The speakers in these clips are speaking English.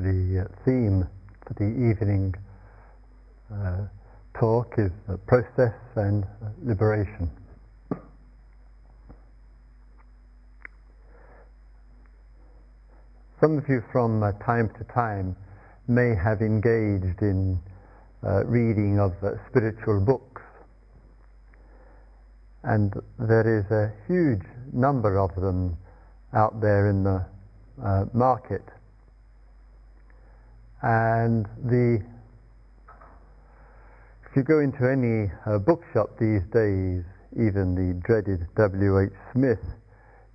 the theme for the evening uh, talk is process and liberation. Some of you from uh, time to time may have engaged in uh, reading of uh, spiritual books. And there is a huge number of them out there in the uh, market. And the if you go into any uh, bookshop these days, even the dreaded W.H. Smith,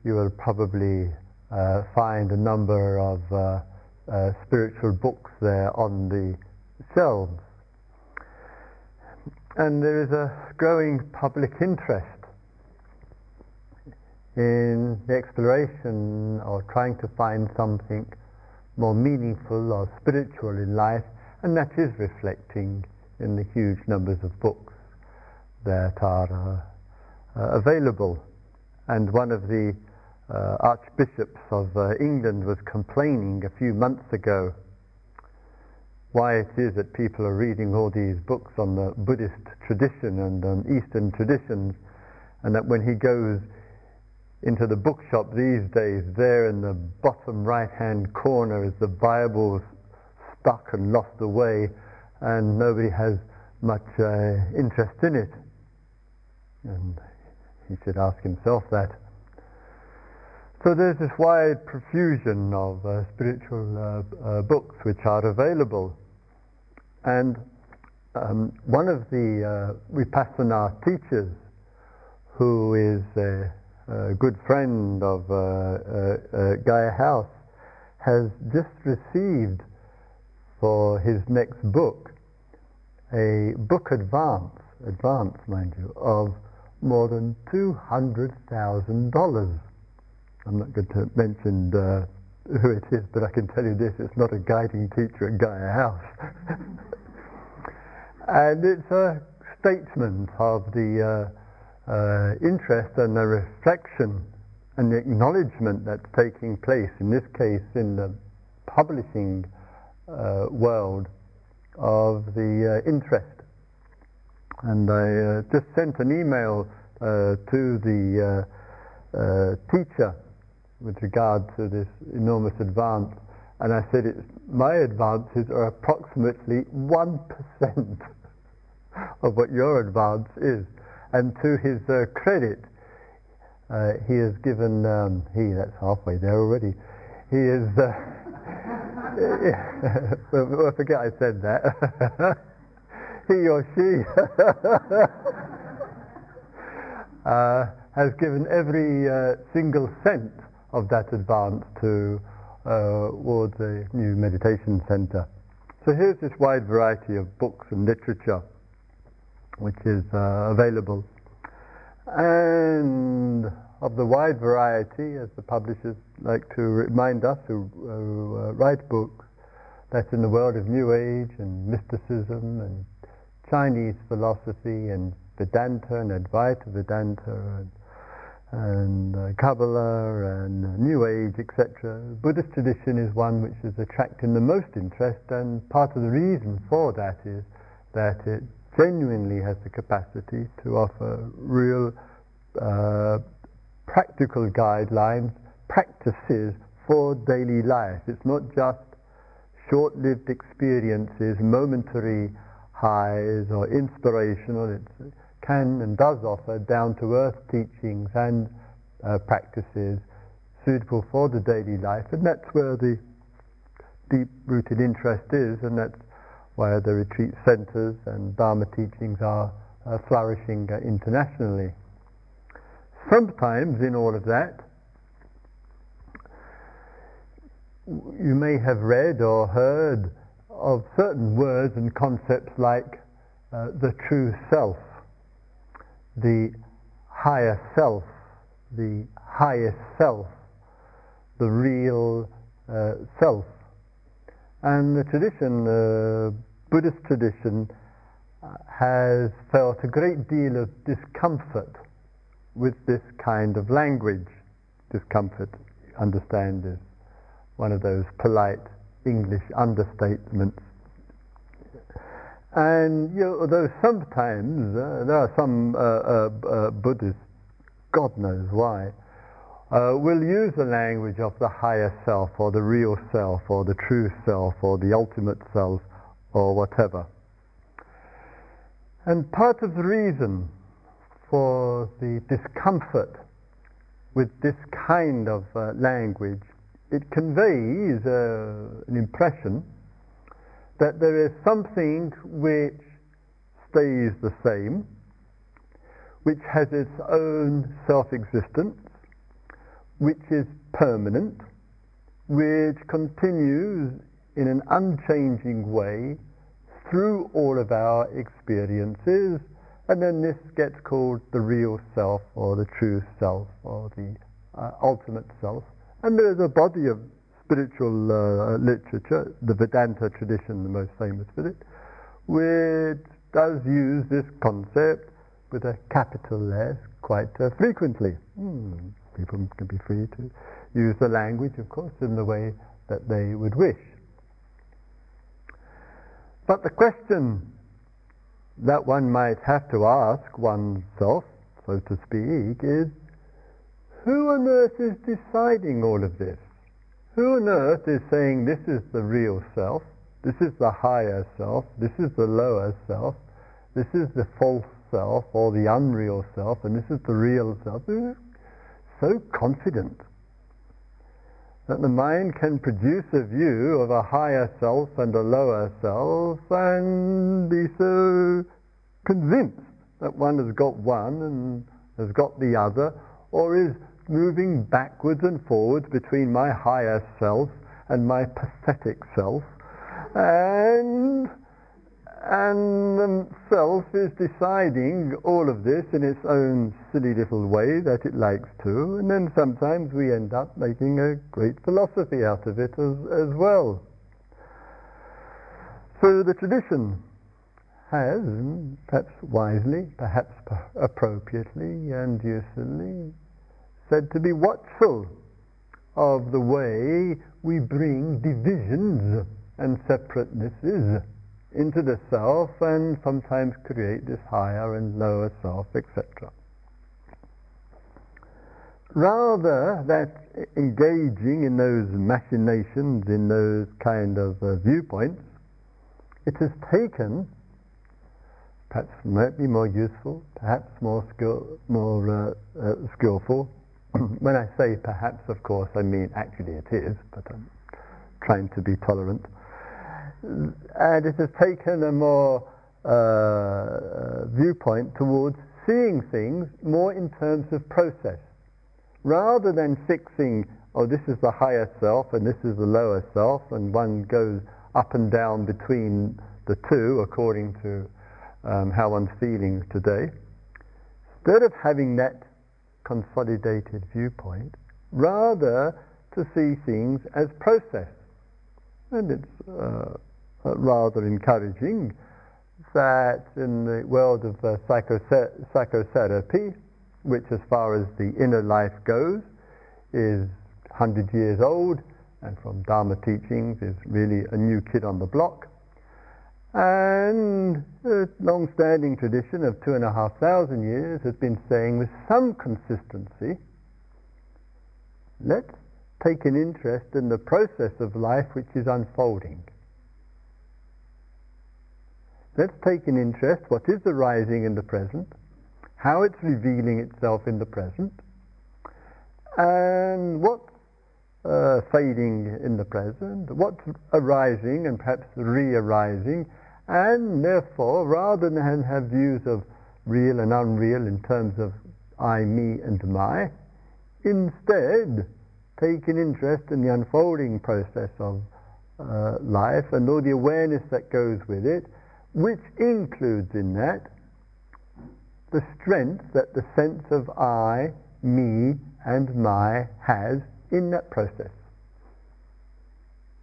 you will probably uh, find a number of uh, uh, spiritual books there on the shelves. And there is a growing public interest in the exploration or trying to find something more meaningful or spiritual in life, and that is reflecting in the huge numbers of books that are uh, uh, available. And one of the uh, archbishops of uh, England was complaining a few months ago why it is that people are reading all these books on the Buddhist tradition and on Eastern traditions, and that when he goes into the bookshop these days, there in the bottom right hand corner is the Bible stuck and lost away, and nobody has much uh, interest in it. And he should ask himself that. So there's this wide profusion of uh, spiritual uh, uh, books which are available. And um, one of the uh, Vipassana teachers, who is a, good friend of uh, uh, Gaia House, has just received for his next book a book advance, advance mind you, of more than $200,000. I'm not going to mention uh, who it is, but I can tell you this, it's not a guiding teacher at Gaia House. and it's a statement of the uh, uh, interest and the reflection and the acknowledgement that's taking place, in this case in the publishing uh, world, of the uh, interest. And I uh, just sent an email to the teacher with regard to this enormous advance. And I said, it's, my advances are approximately 1% of what your advance is. And to his uh, credit, uh, he has given, um, he, that's halfway there already, he is, uh, well, I forget I said that. he or she uh, has given every uh, single cent of that advance to uh, towards a new meditation center. So here's this wide variety of books and literature which is uh, available. And of the wide variety, as the publishers like to remind us who, uh, write books, that's in the world of New Age and mysticism and Chinese philosophy and Vedanta and Advaita Vedanta and and uh, Kabbalah and New Age, etc. Buddhist tradition is one which is attracting the most interest, and part of the reason for that is that it genuinely has the capacity to offer real uh, practical guidelines, practices for daily life. It's not just short-lived experiences, momentary highs or inspirational. It can and does offer down-to-earth teachings and uh, practices suitable for the daily life, and that's where the deep-rooted interest is, and that's where the retreat centers and Dharma teachings are uh, flourishing uh, internationally. Sometimes in all of that, you may have read or heard of certain words and concepts like uh, the true self the higher self, the highest self, the real uh, self. And the tradition, uh, Buddhist tradition, uh, has felt a great deal of discomfort with this kind of language. Discomfort, understand, is one of those polite English understatements. And you know, although sometimes uh, there are some uh, uh, uh Buddhists, God knows why, uh, will use the language of the higher self or the real self or the true self or the ultimate self or whatever. And part of the reason for the discomfort with this kind of uh, language, it conveys uh, an impression that there is something which stays the same, which has its own self-existence, which is permanent, which continues in an unchanging way through all of our experiences, and then this gets called the real self or the true self or the uh, ultimate self. And there's a body of spiritual uh, literature, the Vedanta tradition, the most famous for it, which does use this concept with a capital S quite uh, frequently. Hmm. People can be free to use the language, of course, in the way that they would wish. But the question that one might have to ask oneself, so to speak, is who on earth is deciding all of this? Who on earth is saying this is the real self, this is the higher self, this is the lower self, this is the false self or the unreal self, and this is the real self? So confident that the mind can produce a view of a higher self and a lower self and be so convinced that one has got one and has got the other, or is moving backwards and forwards between my higher self and my pathetic self, and and self is deciding all of this in its own silly little way that it likes to, and then sometimes we end up making a great philosophy out of it as, as well. So the tradition has, perhaps wisely, perhaps appropriately and usefully, said to be watchful of the way we bring divisions and separatenesses into the self and sometimes create this higher and lower self, etc. Rather that engaging in those machinations, in those kind of uh, viewpoints, it has taken, perhaps might be more useful, perhaps more skill, more uh, uh, skillful, when I say perhaps, of course, I mean actually it is, but I'm trying to be tolerant. And it has taken a more uh, viewpoint towards seeing things more in terms of process, rather than fixing, oh, this is the higher self and this is the lower self, and one goes up and down between the two according to um, how one's feeling today. Instead of having that consolidated viewpoint, rather to see things as process. And it's uh, rather encouraging that in the world of uh, psychotherapy, which as far as the inner life goes, is 100 years old, and from Dharma teachings is really a new kid on the block, and a long-standing tradition of two and a half thousand years has been saying with some consistency, let's take an interest in the process of life which is unfolding. Let's take an interest, what is arising in the present, how it's revealing itself in the present, and what's uh, fading in the present, what's arising and perhaps re-arising? And therefore, rather than have views of real and unreal in terms of I, me, and my, instead take an interest in the unfolding process of uh, life and all the awareness that goes with it, which includes in that the strength that the sense of I, me, and my has in that process.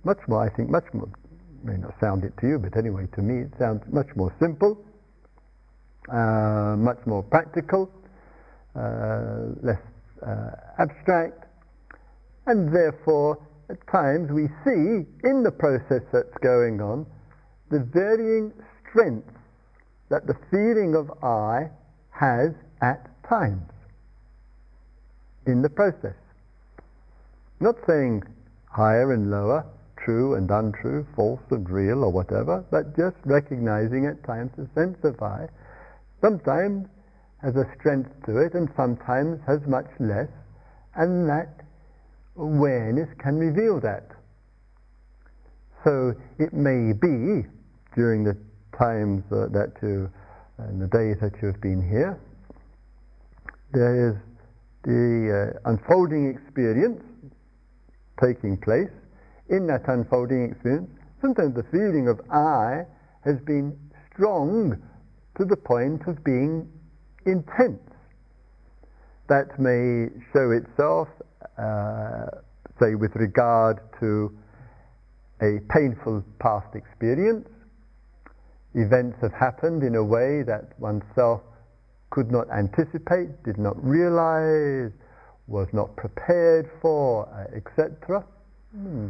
Much more, I think, much more may not sound it to you, but anyway, to me it sounds much more simple, uh, much more practical, uh, less uh, abstract, and therefore at times we see in the process that's going on the varying strengths that the feeling of I has at times in the process. Not saying higher and lower, true and untrue, false and real, or whatever, but just recognizing at times the sense of I sometimes has a strength to it and sometimes has much less, and that awareness can reveal that. So it may be during the times that you, and the days that you have been here, there is the uh, unfolding experience taking place. In that unfolding experience, sometimes the feeling of I has been strong to the point of being intense. That may show itself, uh, say, with regard to a painful past experience. Events have happened in a way that oneself could not anticipate, did not realize, was not prepared for, uh, etc. Hmm.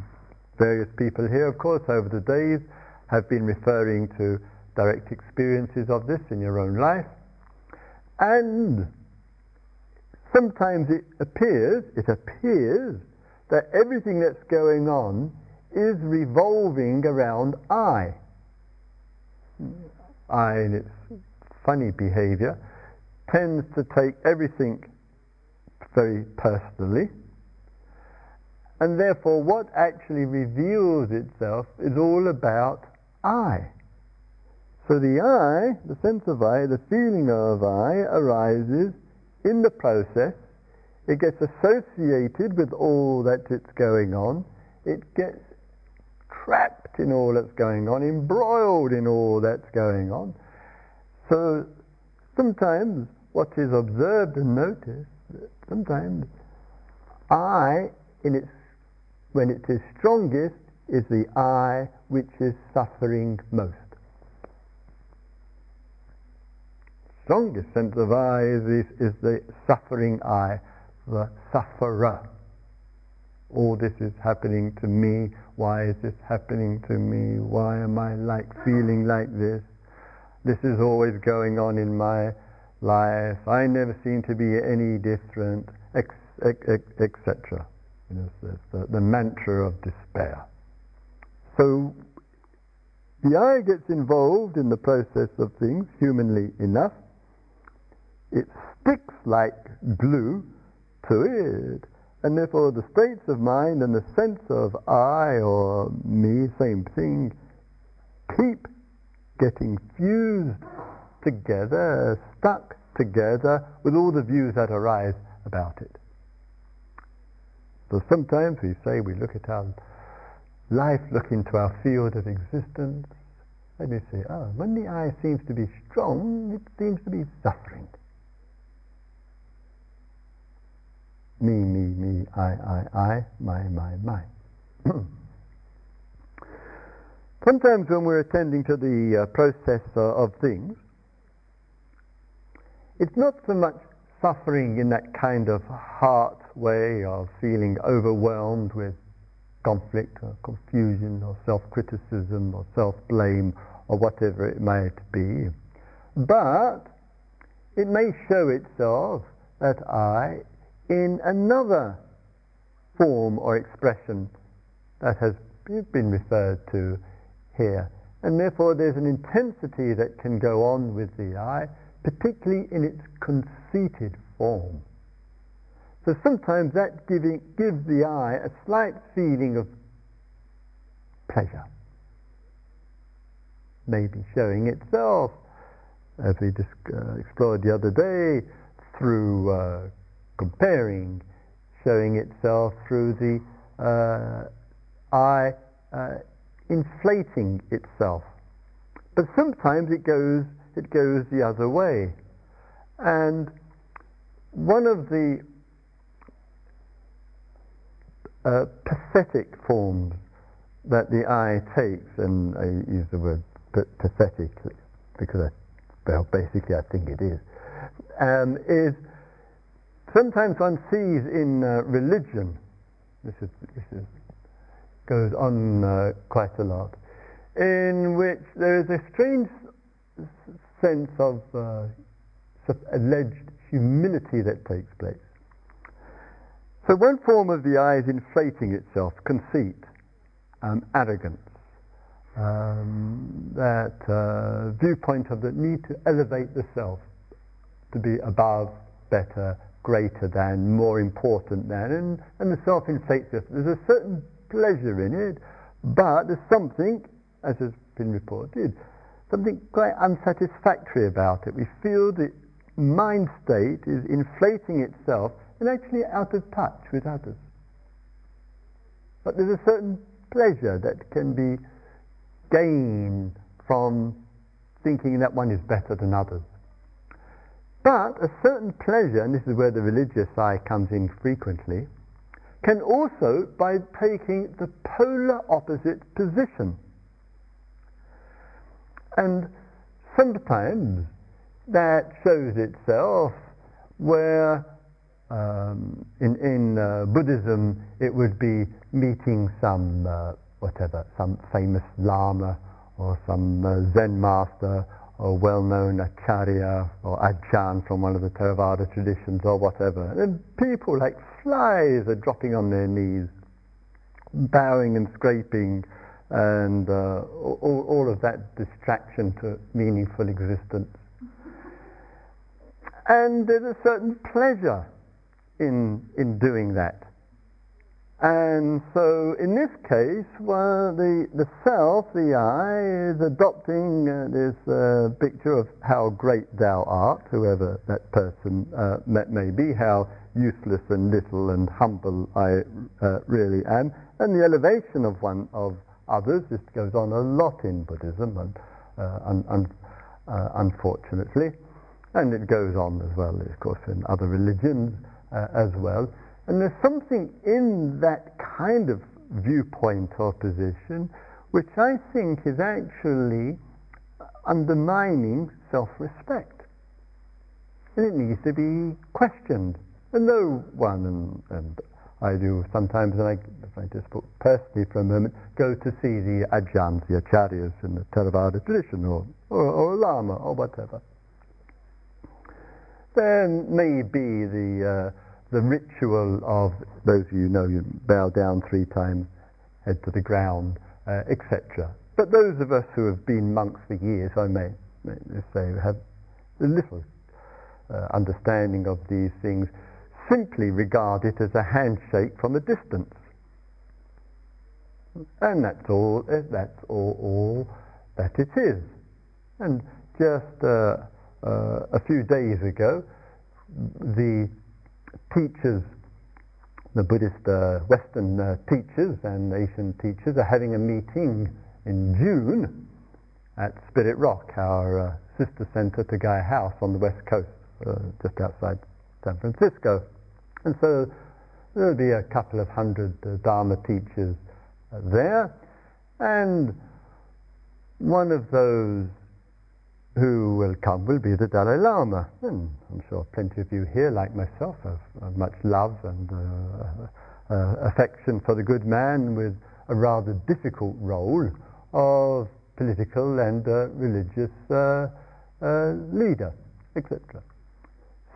Various people here, of course, over the days have been referring to direct experiences of this in your own life. And sometimes it appears, it appears that everything that's going on is revolving around I. I, in its funny behavior, tends to take everything very personally, and therefore what actually reveals itself is all about I. So the I, the sense of I, the feeling of I arises in the process. It gets associated with all that it's going on. It gets trapped in all that's going on, embroiled in all that's going on. So sometimes what is observed and noticed, sometimes I, in its, when it is strongest, is the I which is suffering most. strongest sense of I is, is, is the suffering I, the sufferer. All this is happening to me. Why is this happening to me? Why am I like feeling like this? This is always going on in my life. I never seem to be any different, etc. You know, the, the mantra of despair. So the I gets involved in the process of things, humanly enough, it sticks like glue to it. And therefore the states of mind and the sense of I or me, same thing, keep getting fused together, stuck together with all the views that arise about it. So sometimes we say we look at our life, look into our field of existence, and we say, oh, when the I seems to be strong, it seems to be suffering. Me, me, me, I, I, I, my, my, my. Sometimes when we're attending to the uh, process uh, of things, it's not so much suffering in that kind of heart way of feeling overwhelmed with conflict or confusion or self-criticism or self-blame or whatever it might be. But it may show itself that I in another form or expression that has been referred to here. And therefore there's an intensity that can go on with the I, particularly in its conceited form. So sometimes that giving, gives the I a slight feeling of pleasure. Maybe showing itself, as we just uh, explored the other day, through uh, comparing, showing itself through the uh, I uh, inflating itself. But sometimes it goes, it goes the other way. And one of the uh, pathetic forms that the I takes, and I use the word pathetic because I, well, basically I think it is, um, is sometimes one sees in uh, religion, this is, this is goes on uh, quite a lot, in which there is a strange sense of uh, alleged humility that takes place. So one form of the I is inflating itself, conceit, um, arrogance, um, that uh, viewpoint of the need to elevate the self, to be above, better, greater than, more important than, and, and the self inflates itself. There's a certain pleasure in it, but there's something, as has been reported, something quite unsatisfactory about it. We feel the mind state is inflating itself and actually out of touch with others. But there's a certain pleasure that can be gained from thinking that one is better than others. But a certain pleasure, and this is where the religious side comes in frequently, can also, by taking the polar opposite position. And sometimes that shows itself where um, in, in uh, Buddhism it would be meeting some uh, whatever, some famous Lama or some uh, Zen master or well-known Acharya or Ajahn from one of the Theravada traditions or whatever. And people like flies are dropping on their knees, bowing and scraping and uh, all, all of that distraction to meaningful existence. And there's a certain pleasure in, in doing that. And so in this case, well, the, the self, the I, is adopting uh, this uh, picture of how great thou art, whoever that person uh, may be, how useless and little and humble I uh, really am. And the elevation of one of others, this goes on a lot in Buddhism, and, uh, un, un, uh, unfortunately. And it goes on as well, of course, in other religions as well. And there's something in that kind of viewpoint or position which I think is actually undermining self-respect. And it needs to be questioned. And no one, and, and I do sometimes, and I, if I just put personally for a moment, go to see the Ajahns, the Acharyas in the Theravada tradition, or, or, or a Lama, or whatever. There may be the uh, the ritual of those of you know you bow down three times, head to the ground, uh, etc. But those of us who have been monks for years, I may, may say, have a little uh, understanding of these things, simply regard it as a handshake from a distance. And that's all, uh, that's all, all that it is. And just uh, uh, a few days ago, the teachers, the Buddhist uh, Western uh, teachers and Asian teachers are having a meeting in June at Spirit Rock, our uh, sister center to Gaia House on the west coast, uh, just outside San Francisco. And so there'll be a couple of hundred uh, Dharma teachers there, and one of those who will come will be the Dalai Lama. And I'm sure plenty of you here, like myself, have, have much love and uh, uh, affection for the good man with a rather difficult role of political and uh, religious uh, uh, leader, etc.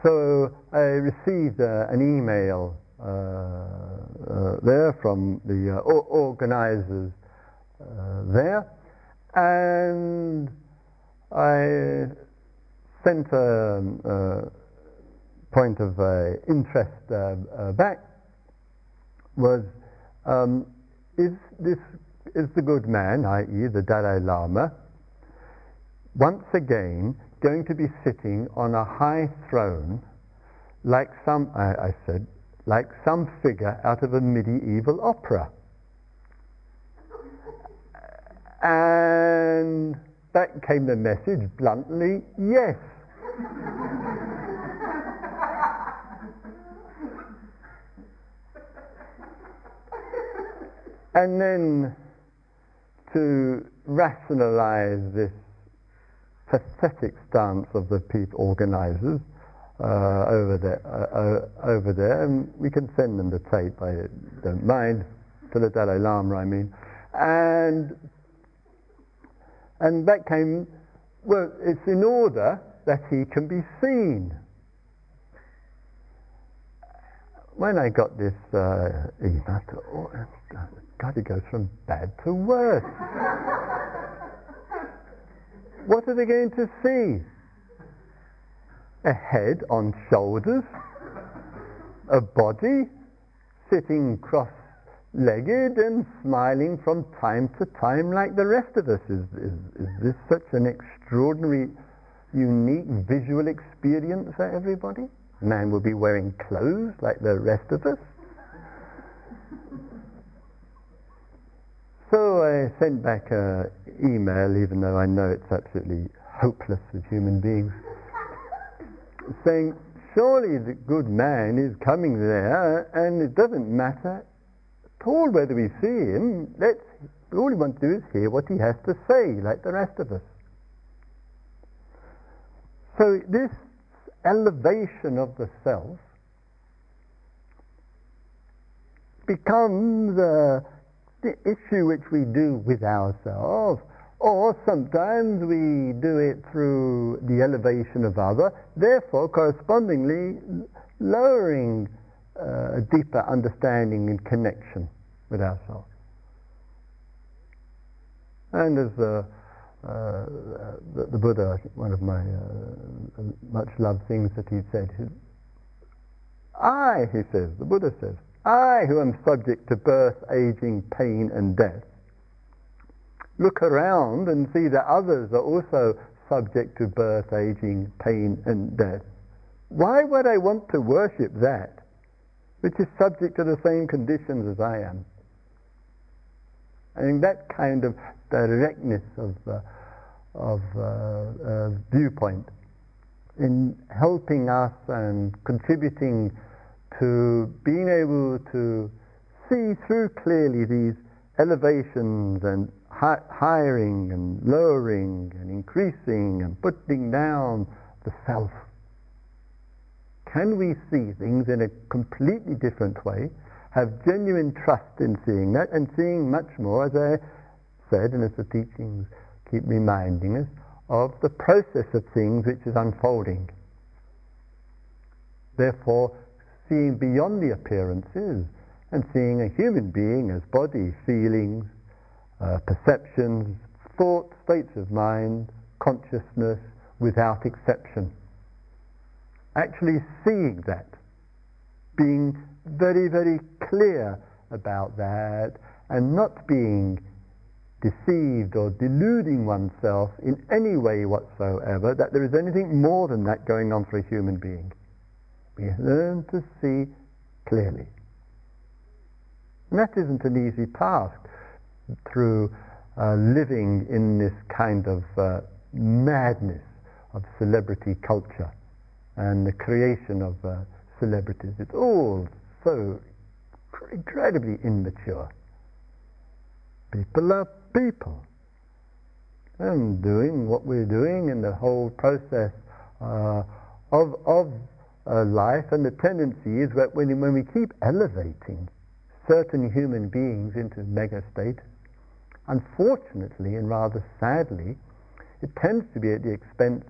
So I received uh, an email there from the organizers there, and I sent a, a point of uh, interest uh, uh, back was um, is this is the good man, i.e., the Dalai Lama, once again going to be sitting on a high throne, like some I, I said, like some figure out of a medieval opera, and back came the message bluntly, yes. and then to rationalize this pathetic stance of the people organizers uh, over there, uh, uh, over there, and we can send them the tape. I don't mind to the Dalai Lama, I mean. And, and that came, well, it's in order that he can be seen. When I got this uh, email, I thought, oh, God, it goes from bad to worse. what are they going to see? A head on shoulders, a body sitting cross-legged and smiling from time to time like the rest of us. Is, is, is this such an extraordinary, unique visual experience for everybody? Man will be wearing clothes like the rest of us. So I sent back an email, even though I know it's absolutely hopeless with human beings, saying, surely the good man is coming there, and it doesn't matter all whether we see him. Let's, all we want to do is hear what he has to say, like the rest of us. So this elevation of the self becomes the issue which we do with ourselves, or sometimes we do it through the elevation of other, therefore correspondingly lowering uh, a deeper understanding and connection with ourselves. And as the, uh, the, the, Buddha, one of my uh, much loved things that he said, I, he says, the Buddha says, I, who am subject to birth, aging, pain, and death, look around and see that others are also subject to birth, aging, pain, and death. Why would I want to worship that, which is subject to the same conditions as I am? I think that kind of directness of, uh, of uh, uh, viewpoint in helping us and contributing to being able to see through clearly these elevations and hi- hiring and lowering and increasing and putting down the self. Can we see things in a completely different way, have genuine trust in seeing that, and seeing much more, as I said, and as the teachings keep reminding us, of the process of things which is unfolding. Therefore, seeing beyond the appearances and seeing a human being as body, feelings, uh, perceptions, thoughts, states of mind, consciousness without exception. Actually seeing that, being very, very clear about that, and not being deceived or deluding oneself in any way whatsoever that there is anything more than that going on for a human being. We learn to see clearly. And that isn't an easy task through uh, living in this kind of uh, madness of celebrity culture and the creation of uh, celebrities. It's all so incredibly immature. People are people. And doing what we're doing in the whole process uh, of, of uh, life, and the tendency is that when, when we keep elevating certain human beings into mega state, unfortunately and rather sadly, it tends to be at the expense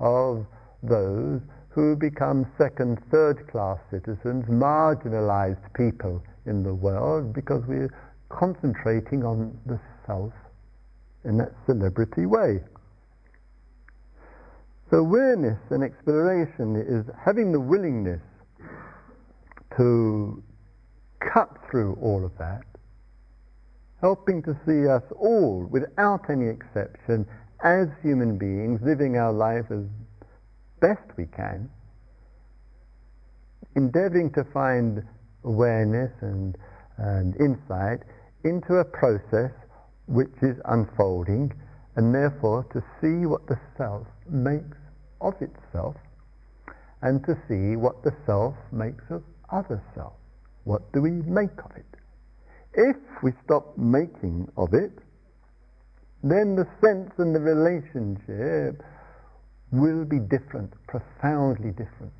of those who become second, third class citizens, marginalized people in the world because we're concentrating on the self in that celebrity way. So awareness and exploration is having the willingness to cut through all of that, helping to see us all, without any exception, as human beings, living our life as best we can, endeavoring to find awareness and, and insight into a process which is unfolding, and therefore to see what the self makes of itself and to see what the self makes of other self. What do we make of it? If we stop making of it, then the sense and the relationship will be different, profoundly different.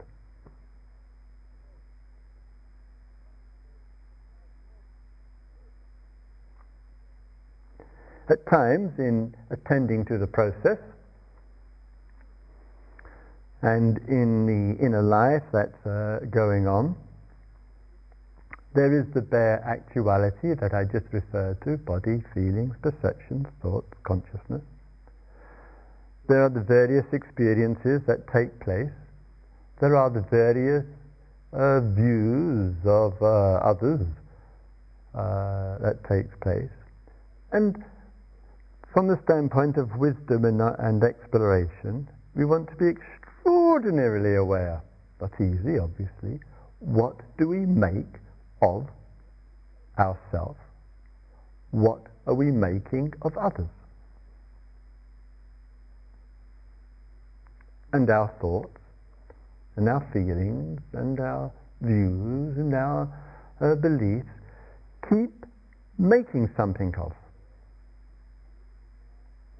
at times in attending to the process and in the inner life that's uh, going on, there is the bare actuality that I just referred to body, feelings, perceptions, thoughts, consciousness. There are the various experiences that take place. There are the various uh, views of uh, others uh, that takes place. And from the standpoint of wisdom and, uh, and exploration, we want to be extraordinarily aware. That's easy, obviously. What do we make of ourselves? What are we making of others? And our thoughts, and our feelings, and our views, and our uh, beliefs keep making something of.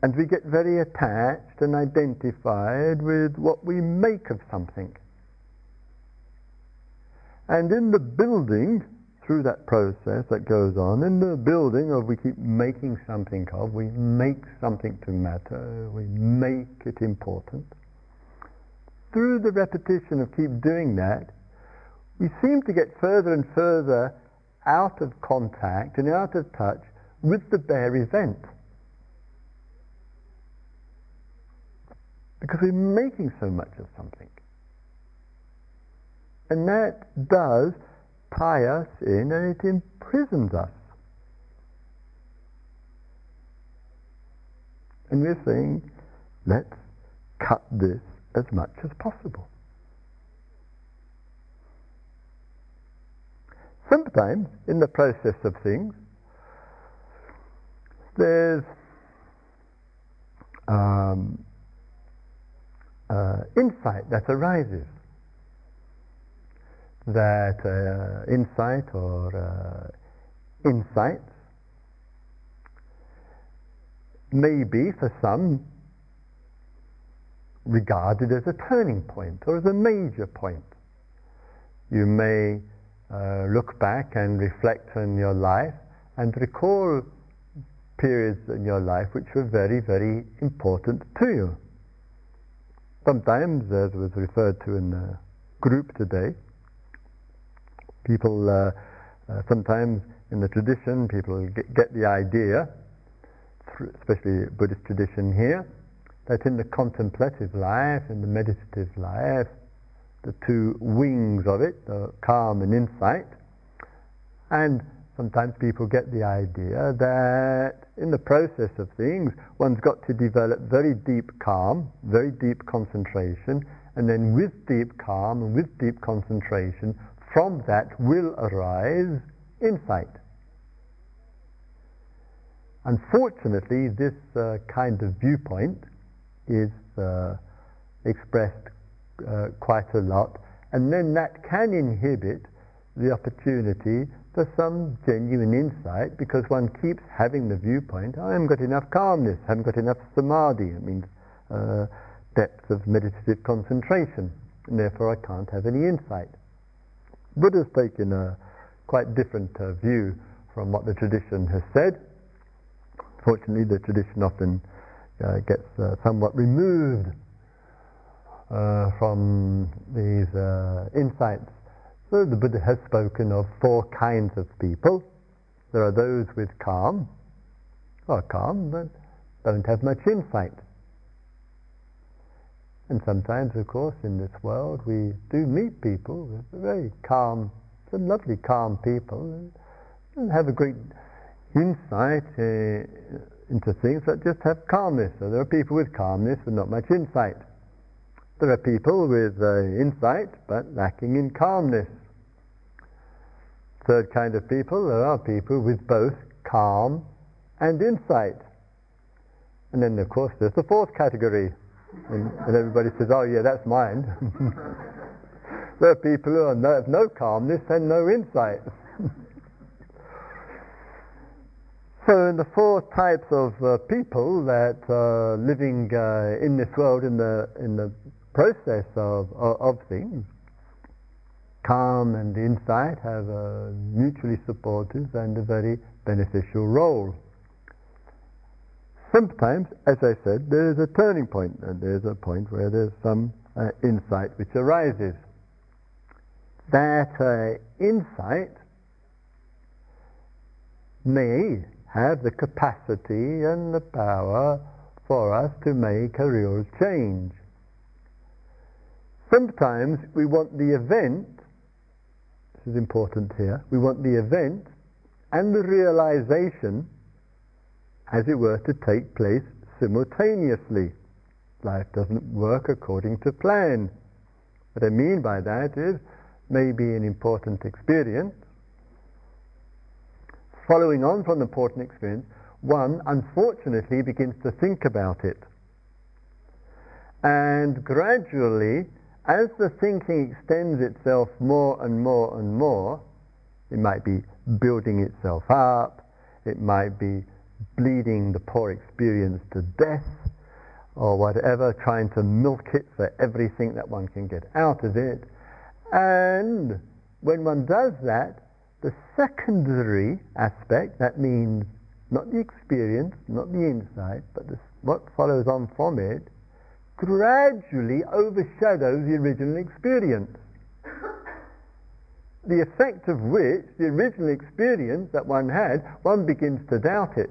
And we get very attached and identified with what we make of something. And in the building, through that process that goes on, in the building of we keep making something of, we make something to matter, we make it important. Through the repetition of keep doing that, we seem to get further and further out of contact and out of touch with the bare event. Because we're making so much of something. And that does tie us in and it imprisons us. And we're saying, let's cut this as much as possible. sometimes in the process of things, there's um, uh, insight that arises. That uh, insight or uh, insights may be for some regarded as a turning point or as a major point. You may uh, look back and reflect on your life and recall periods in your life which were very, very important to you. Sometimes, as was referred to in the group today, people, uh, uh, sometimes in the tradition, people get, get the idea, especially Buddhist tradition here, that in the contemplative life, in the meditative life, the two wings of it, the calm and insight. And sometimes people get the idea that in the process of things, one's got to develop very deep calm, very deep concentration, and then with deep calm and with deep concentration, from that will arise insight. Unfortunately, this uh, kind of viewpoint is uh, expressed uh, quite a lot, and then that can inhibit the opportunity for some genuine insight because one keeps having the viewpoint, I haven't got enough calmness, I haven't got enough samadhi, it means uh, depth of meditative concentration, and therefore I can't have any insight. Buddha's taken a quite different uh, view from what the tradition has said. Fortunately, the tradition often uh, gets uh, somewhat removed uh, from these uh, insights. So the Buddha has spoken of four kinds of people. There are those with calm, or calm, but don't have much insight. And sometimes, of course, in this world, we do meet people with very calm, some lovely calm people, and have a great insight uh, into things that just have calmness. So there are people with calmness but not much insight. There are people with uh, insight but lacking in calmness. Third kind of people, there are people with both calm and insight. And then, of course, there's the fourth category. And, and everybody says, oh, yeah, that's mine. there are people who have no calmness and no insight. So in the four types of uh, people that are living uh, in this world in the in the process of, of, things, calm and insight have a mutually supportive and a very beneficial role. sometimes, as I said, there is a turning point, and there's a point where there's some uh, insight which arises. That uh, insight may have the capacity and the power for us to make a real change. Sometimes we want the event, this is important here, we want the event and the realization as it were, to take place simultaneously. Life doesn't work according to plan. What I mean by that is maybe an important experience. Following on from the important experience, one unfortunately begins to think about it. And gradually, as the thinking extends itself more and more and more, it might be building itself up, it might be bleeding the poor experience to death or whatever, trying to milk it for everything that one can get out of it. And when one does that, the secondary aspect, that means not the experience, not the insight, but the, what follows on from it, gradually overshadows the original experience the effect of which, the original experience that one had, one begins to doubt it.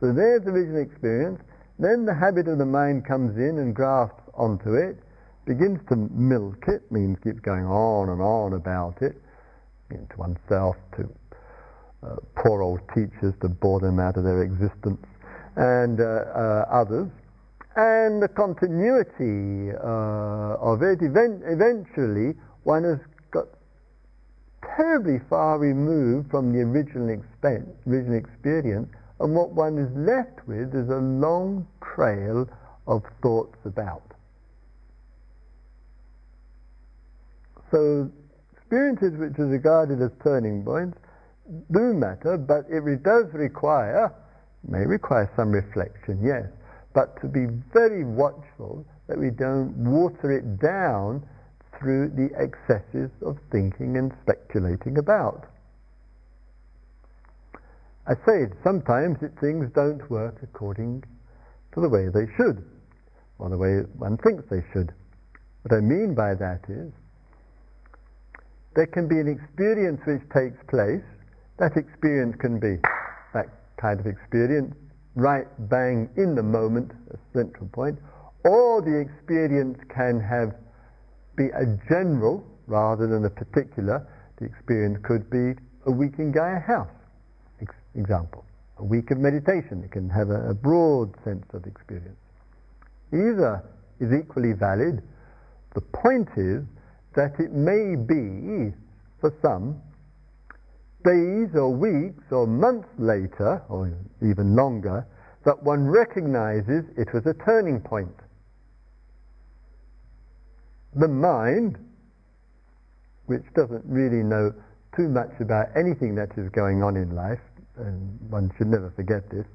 So there's the original experience. Then the habit of the mind comes in and grasps onto it, begins to milk it, means keeps going on and on about it, to oneself, to uh, poor old teachers to bore them out of their existence, and uh, uh, others and the continuity uh, of it, event, eventually one has got terribly far removed from the original, original experience, and what one is left with is a long trail of thoughts about. So experiences which are regarded as turning points do matter, but it does require, may require some reflection, yes, but to be very watchful that we don't water it down through the excesses of thinking and speculating about. I say sometimes it, things don't work according to the way they should, or the way one thinks they should. What I mean by that is there can be an experience which takes place. That experience can be that kind of experience right bang in the moment, a central point, or the experience can have be a general rather than a particular. The experience could be a week in Gaia House, ex- example. A week of meditation, it can have a, a broad sense of experience. Either is equally valid. The point is that it may be, for some, days or weeks or months later, or even longer, that one recognizes it was a turning point. The mind, which doesn't really know too much about anything that is going on in life, and one should never forget this,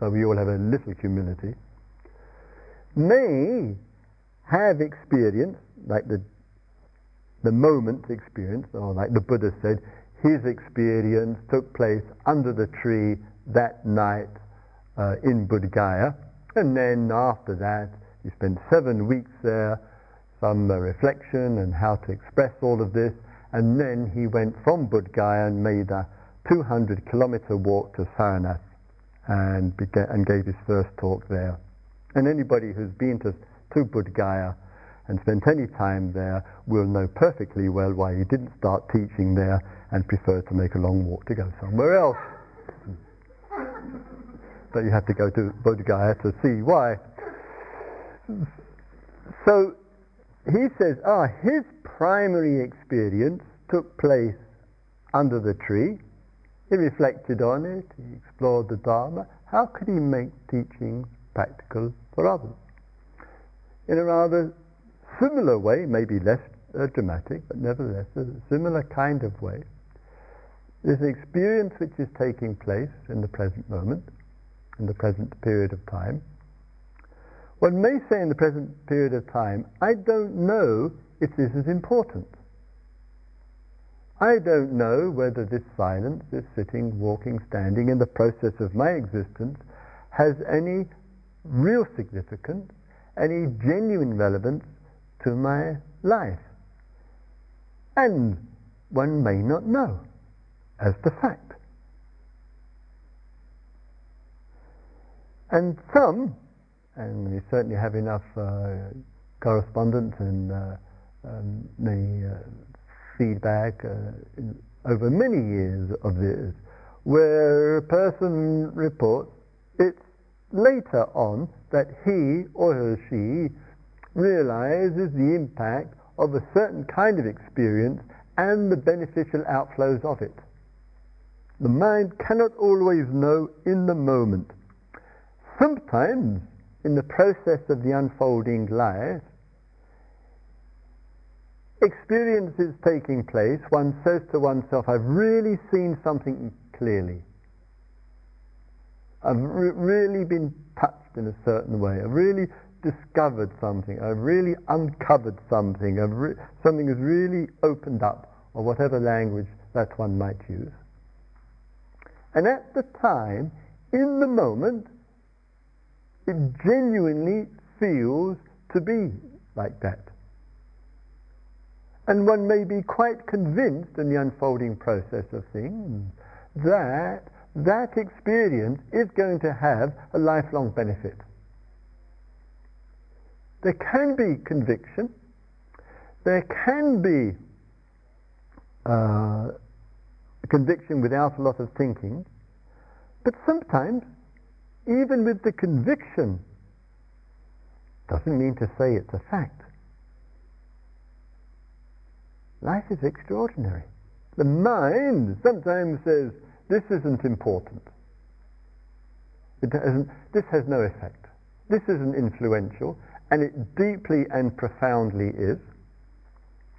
so we all have a little humility, may have experience, like the, the moment experience, or like the Buddha said, his experience took place under the tree that night uh, in Bodh Gaya, and then after that he spent seven weeks there, some uh, reflection and how to express all of this, and then he went from Bodh Gaya and made a 200 kilometer walk to Saranath and, and gave his first talk there. And anybody who's been to, to Bodh Gaya and spent any time there will know perfectly well why he didn't start teaching there and preferred to make a long walk to go somewhere else. but you have to go to Bodh Gaya to see why. So he says, ah, his primary experience took place under the tree. He reflected on it, he explored the Dharma. How could he make teaching practical for others? In a rather similar way, maybe less uh, dramatic, but nevertheless a similar kind of way. this experience which is taking place in the present moment, in the present period of time. One may say in the present period of time, I don't know if this is important. I don't know whether this silence, this sitting, walking, standing, in the process of my existence has any real significance, any genuine relevance to my life. And one may not know as the fact. And some, and we certainly have enough uh, correspondence and uh, um, the uh, feedback uh, in, over many years of this, where a person reports it's later on that he or she realizes the impact of a certain kind of experience and the beneficial outflows of it. The mind cannot always know in the moment. Sometimes, in the process of the unfolding life, experience is taking place, one says to oneself, I've really seen something clearly. I've re- really been touched in a certain way. I've really discovered something. I've really uncovered something. Re- something has really opened up, or whatever language that one might use. And at the time, in the moment, it genuinely feels to be like that. And one may be quite convinced in the unfolding process of things that that experience is going to have a lifelong benefit. There can be conviction, there can be uh, conviction without a lot of thinking, but sometimes, even with the conviction, doesn't mean to say it's a fact. Life is extraordinary. The mind sometimes says, this isn't important. this has no effect. This isn't influential, and it deeply and profoundly is.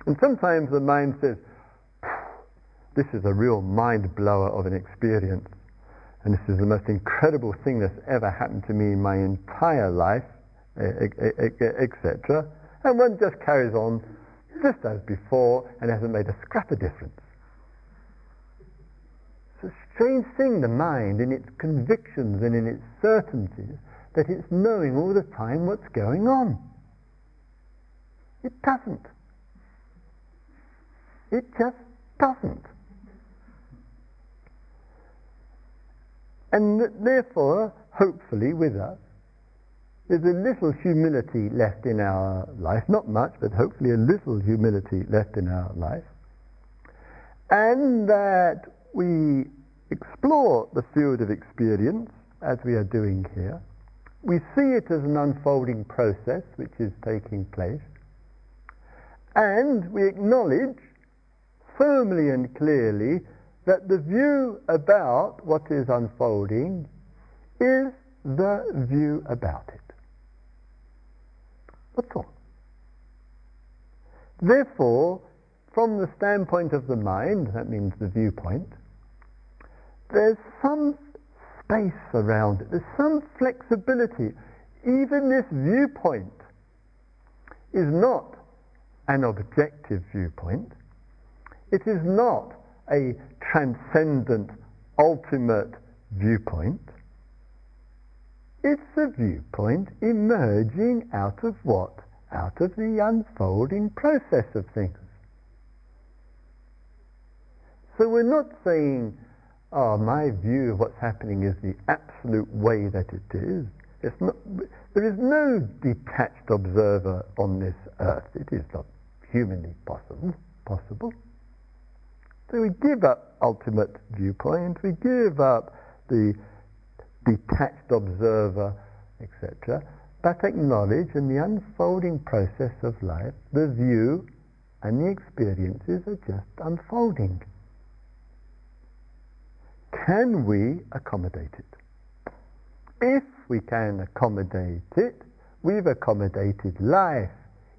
And sometimes the mind says, this is a real mind blower of an experience. And this is the most incredible thing that's ever happened to me in my entire life, etc. And one just carries on just as before and hasn't made a scrap of difference. It's a strange thing, the mind, in its convictions and in its certainties, that it's knowing all the time what's going on. It doesn't. It just doesn't. And therefore, hopefully, with us, there's a little humility left in our life, not much, but hopefully a little humility left in our life, and that we explore the field of experience as we are doing here. We see it as an unfolding process which is taking place, and we acknowledge firmly and clearly that the view about what is unfolding is the view about it. That's all. Therefore, from the standpoint of the mind, that means the viewpoint, there's some space around it, there's some flexibility. Even this viewpoint is not an objective viewpoint, it is not a transcendent, ultimate viewpoint. It's a viewpoint emerging out of what? Out of the unfolding process of things. So we're not saying, oh, my view of what's happening is the absolute way that it is. It's not, there is no detached observer on this earth. It is not humanly possible. possible. So we give up ultimate viewpoint, we give up the detached observer, etc., but acknowledge in the unfolding process of life, the view and the experiences are just unfolding. Can we accommodate it? If we can accommodate it, we've accommodated life.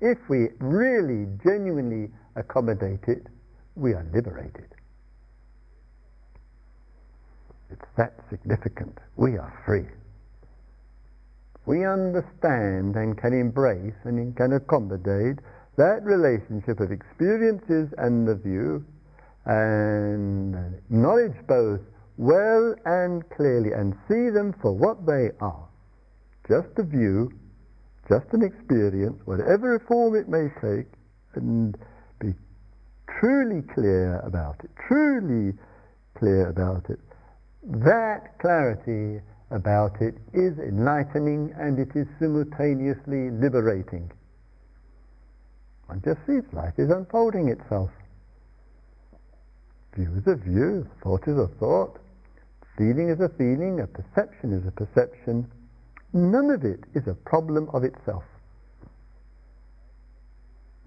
If we really, genuinely accommodate it, we are liberated. It's that significant. We are free. We understand and can embrace and can accommodate that relationship of experiences and the view, and acknowledge both well and clearly and see them for what they are. Just a view, just an experience, whatever form it may take, and be truly clear about it, truly clear about it. That clarity about it is enlightening and it is simultaneously liberating. One just sees life is unfolding itself. View is a view, thought is a thought, feeling is a feeling, a perception is a perception. None of it is a problem of itself.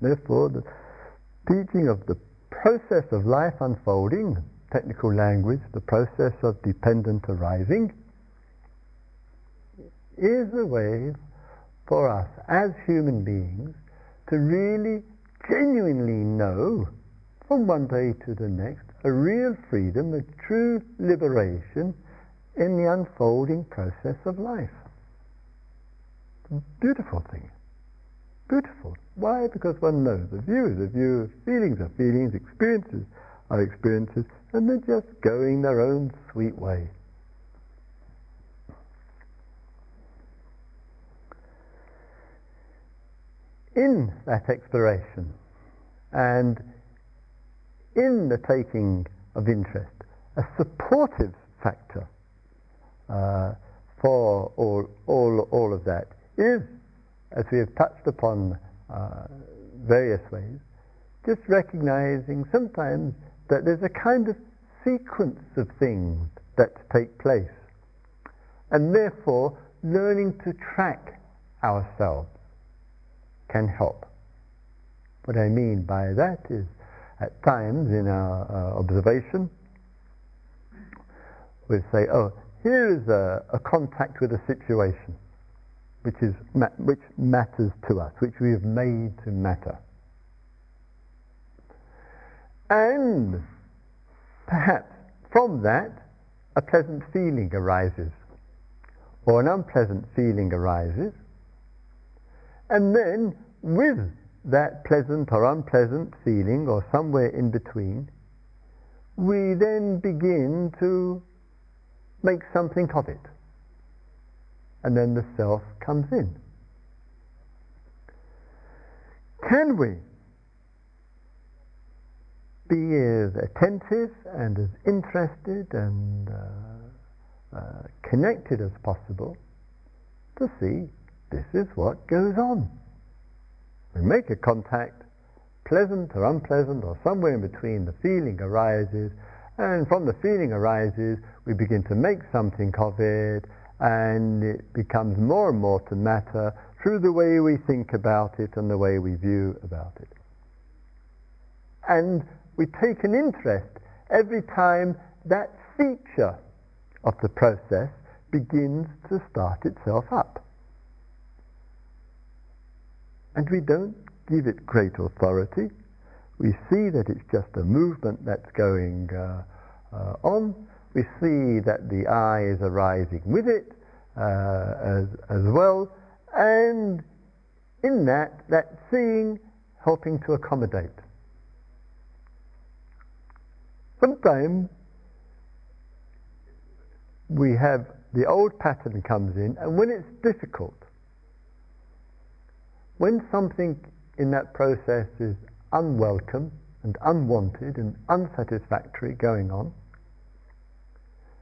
Therefore, the teaching of the process of life unfolding, technical language, the process of dependent arising, is a way for us as human beings to really genuinely know from one day to the next a real freedom, a true liberation in the unfolding process of life. Beautiful thing. Beautiful. Why? Because one knows the view is a view, feelings are feelings, experiences are experiences, and they're just going their own sweet way. in that exploration and in the taking of interest, a supportive factor uh, for all, all, all of that is, as we have touched upon uh, various ways, just recognizing sometimes that there's a kind of sequence of things that take place, and therefore learning to track ourselves can help. What I mean by that is, at times in our uh, observation, we say, oh, here is a, a, contact with a situation which, is ma- which matters to us, which we have made to matter. And perhaps from that, a pleasant feeling arises, or an unpleasant feeling arises, and then with that pleasant or unpleasant feeling, or somewhere in between, we then begin to make something of it. And then the self comes in. Can we be as attentive and as interested and uh, uh, connected as possible to see this is what goes on. We make a contact, pleasant or unpleasant or somewhere in between, the feeling arises, and from the feeling arises, we begin to make something of it, and it becomes more and more to matter through the way we think about it and the way we view about it. And we take an interest every time that feature of the process begins to start itself up and we don't give it great authority. We see that it's just a movement that's going uh, uh, on. We see that the I is arising with it uh, as, as well, and in that, that seeing helping to accommodate. Sometimes we have the old pattern comes in, and when it's difficult, when something in that process is unwelcome and unwanted and unsatisfactory going on,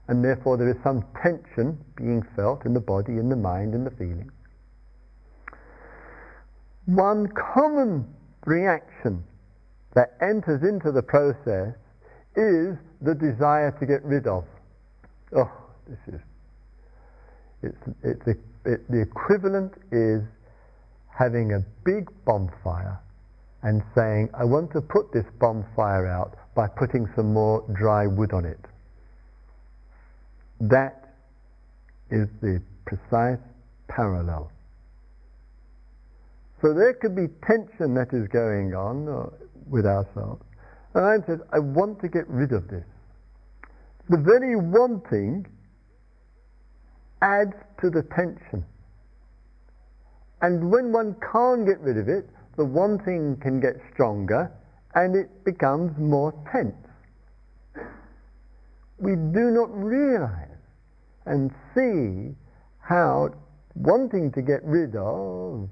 and therefore there is some tension being felt in the body, in the mind, in the feeling. One common reaction that enters into the process is the desire to get rid of. Oh, this is, it's, it's the, equivalent is having a big bonfire and saying, I want to put this bonfire out by putting some more dry wood on it. That is the precise parallel. So there could be tension that is going on uh, with ourselves. And I said, I want to get rid of this. The very wanting adds to the tension. And when one can't get rid of it, the wanting can get stronger and it becomes more tense. we do not realize and see how wanting to get rid of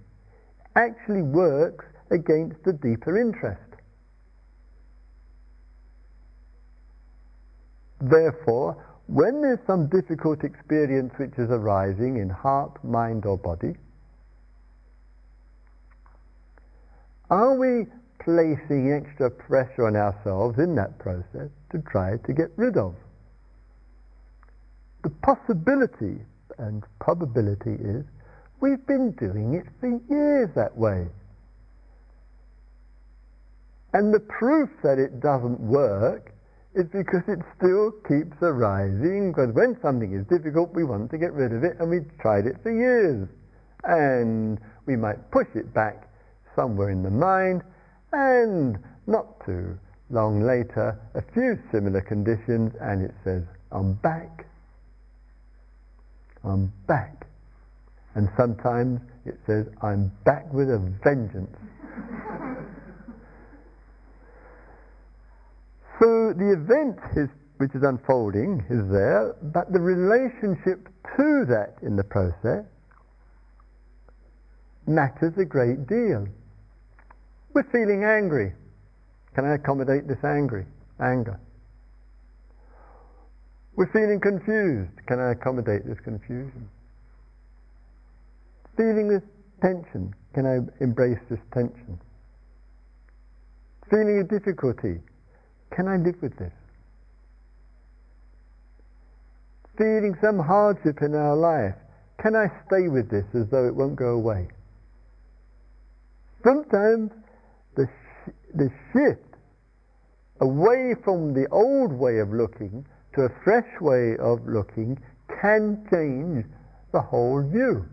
actually works against the deeper interest. Therefore, when there's some difficult experience which is arising in heart, mind, or body, are we placing extra pressure on ourselves in that process to try to get rid of? The possibility and probability is we've been doing it for years that way. And the proof that it doesn't work is because it still keeps arising, because when something is difficult, we want to get rid of it, and we've tried it for years. And we might push it back somewhere in the mind, and not too long later, a few similar conditions, and it says, I'm back. I'm back. And sometimes it says, I'm back with a vengeance. So the event is, which is unfolding is there, but the relationship to that in the process matters a great deal. We're feeling angry. Can I accommodate this angry anger? We're feeling confused. Can I accommodate this confusion? Feeling this tension. Can I embrace this tension? Feeling a difficulty. Can I live with this? Feeling some hardship in our life, can I stay with this as though it won't go away? Sometimes the shift away from the old way of looking to a fresh way of looking can change the whole view.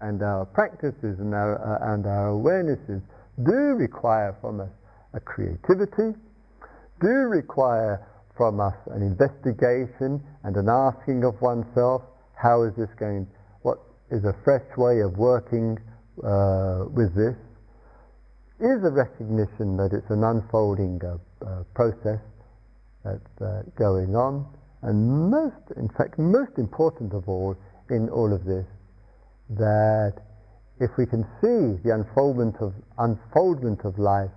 And our practices and our, uh, and our awarenesses do require from us a creativity, do require from us an investigation and an asking of oneself, how is this going, what is a fresh way of working uh, with this, is a recognition that it's an unfolding uh, uh, process that's uh, going on, and most, in fact, most important of all in all of this, that if we can see the unfoldment of, unfoldment of life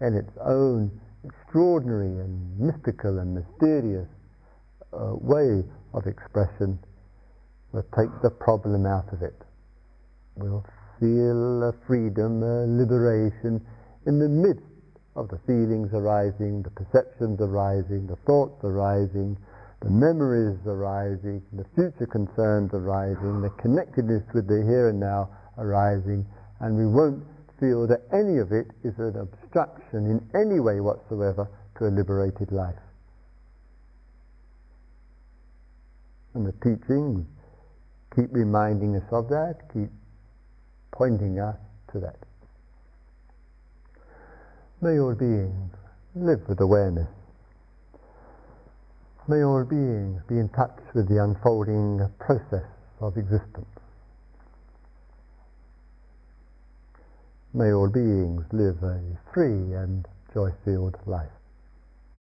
in its own extraordinary and mystical and mysterious uh, way of expression, we'll take the problem out of it. We'll feel freedom, liberation in the midst of the feelings arising, the perceptions arising, the thoughts arising, the memories arising, the future concerns arising, the connectedness with the here and now arising, and we won't feel that any of it is an obstruction in any way whatsoever to a liberated life. And the teachings keep reminding us of that, keep pointing us to that. May all beings live with awareness. May all beings be in touch with the unfolding process of existence. May all beings live a free and joy-filled life.